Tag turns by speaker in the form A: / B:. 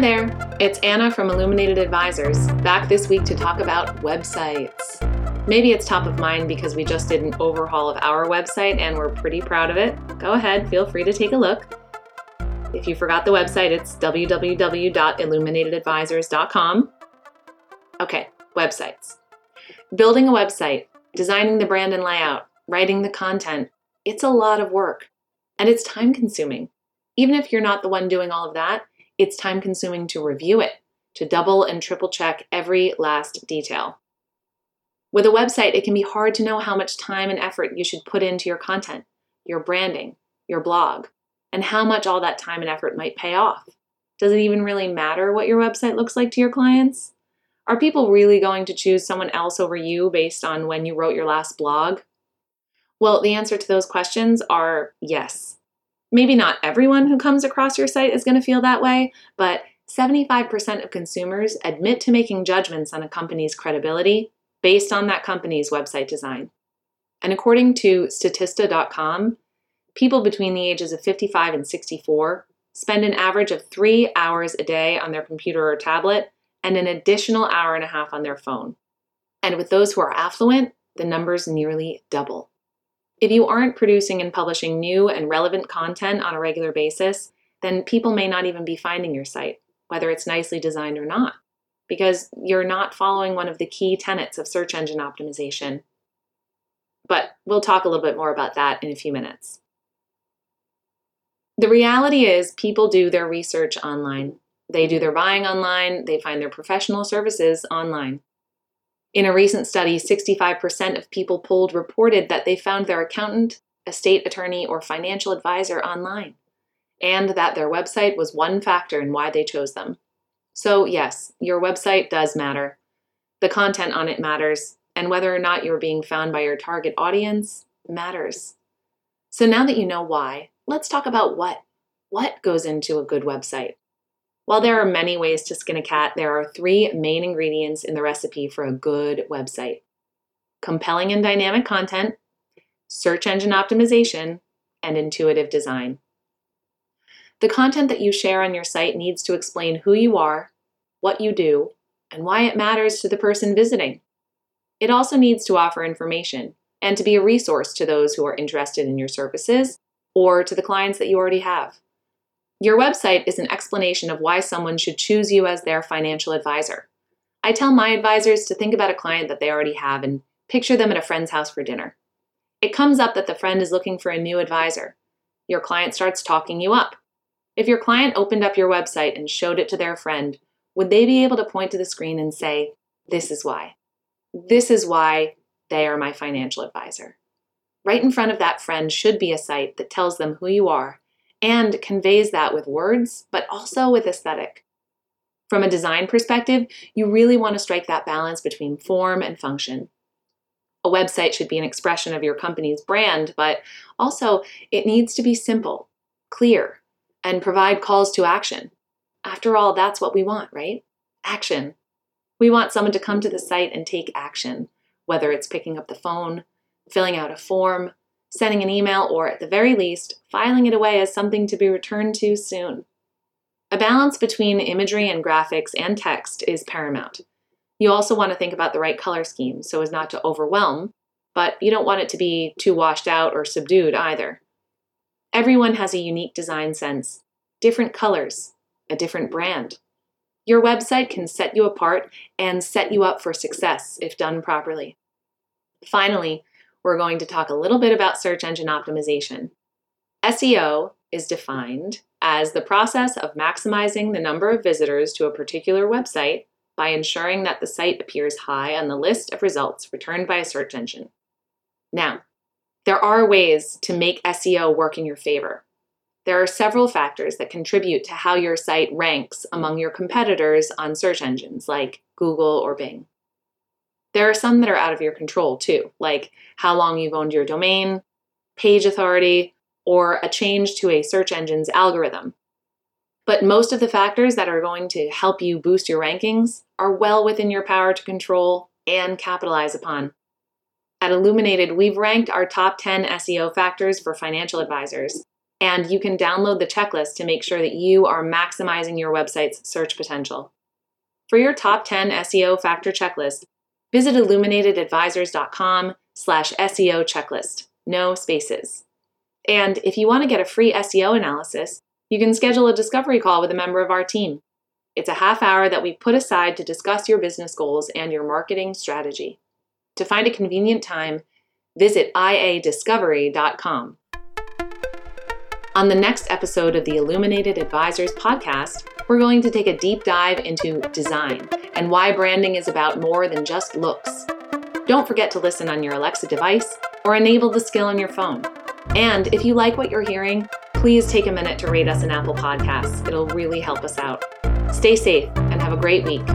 A: There, it's Anna from Illuminated Advisors, back this week to talk about websites. Maybe it's top of mind because we just did an overhaul of our website and we're pretty proud of it. Go ahead, feel free to take a look. If you forgot the website, it's www.illuminatedadvisors.com. Okay, websites. Building a website, designing the brand and layout, writing the content, it's a lot of work and it's time consuming. Even if you're not the one doing all of that, it's time consuming to review it, to double and triple check every last detail. With a website, it can be hard to know how much time and effort you should put into your content, your branding, your blog, and how much all that time and effort might pay off. Does it even really matter what your website looks like to your clients? Are people really going to choose someone else over you based on when you wrote your last blog? Well, the answer to those questions are yes. Maybe not everyone who comes across your site is going to feel that way, but 75% of consumers admit to making judgments on a company's credibility based on that company's website design. And according to Statista.com, people between the ages of 55 and 64 spend an average of three hours a day on their computer or tablet and an additional hour and a half on their phone. And with those who are affluent, the numbers nearly double. If you aren't producing and publishing new and relevant content on a regular basis, then people may not even be finding your site, whether it's nicely designed or not, because you're not following one of the key tenets of search engine optimization. But we'll talk a little bit more about that in a few minutes. The reality is, people do their research online. They do their buying online, they find their professional services online. In a recent study, 65% of people polled reported that they found their accountant, estate attorney, or financial advisor online, and that their website was one factor in why they chose them. So, yes, your website does matter. The content on it matters, and whether or not you're being found by your target audience matters. So, now that you know why, let's talk about what. What goes into a good website? While there are many ways to skin a cat, there are three main ingredients in the recipe for a good website compelling and dynamic content, search engine optimization, and intuitive design. The content that you share on your site needs to explain who you are, what you do, and why it matters to the person visiting. It also needs to offer information and to be a resource to those who are interested in your services or to the clients that you already have. Your website is an explanation of why someone should choose you as their financial advisor. I tell my advisors to think about a client that they already have and picture them at a friend's house for dinner. It comes up that the friend is looking for a new advisor. Your client starts talking you up. If your client opened up your website and showed it to their friend, would they be able to point to the screen and say, This is why? This is why they are my financial advisor. Right in front of that friend should be a site that tells them who you are and conveys that with words, but also with aesthetic. From a design perspective, you really want to strike that balance between form and function. A website should be an expression of your company's brand, but also it needs to be simple, clear, and provide calls to action. After all, that's what we want, right? Action. We want someone to come to the site and take action, whether it's picking up the phone, filling out a form, sending an email, or at the very least, filing it away as something to be returned to soon. A balance between imagery and graphics and text is paramount. You also want to think about the right color scheme so as not to overwhelm, but you don't want it to be too washed out or subdued either. Everyone has a unique design sense, different colors, a different brand. Your website can set you apart and set you up for success if done properly. Finally, we're going to talk a little bit about search engine optimization. SEO is defined as the process of maximizing the number of visitors to a particular website by ensuring that the site appears high on the list of results returned by a search engine. Now, there are ways to make SEO work in your favor. There are several factors that contribute to how your site ranks among your competitors on search engines like Google or Bing. There are some that are out of your control too, like how long you've owned your domain, page authority, or a change to a search engine's algorithm. But most of the factors that are going to help you boost your rankings are well within your power to control and capitalize upon. At Illuminated, we've ranked our top 10 SEO factors for financial advisors, and you can download the checklist to make sure that you are maximizing your website's search potential. For your top 10 SEO factor checklist, visit illuminatedadvisors.com slash SEO checklist. No spaces. And if you want to get a free SEO analysis, you can schedule a discovery call with a member of our team. It's a half hour that we put aside to discuss your business goals and your marketing strategy. To find a convenient time, visit iadiscovery.com. On the next episode of the Illuminated Advisors podcast, we're going to take a deep dive into design and why branding is about more than just looks. Don't forget to listen on your Alexa device or enable the skill on your phone. And if you like what you're hearing, please take a minute to rate us in Apple Podcasts. It'll really help us out. Stay safe and have a great week.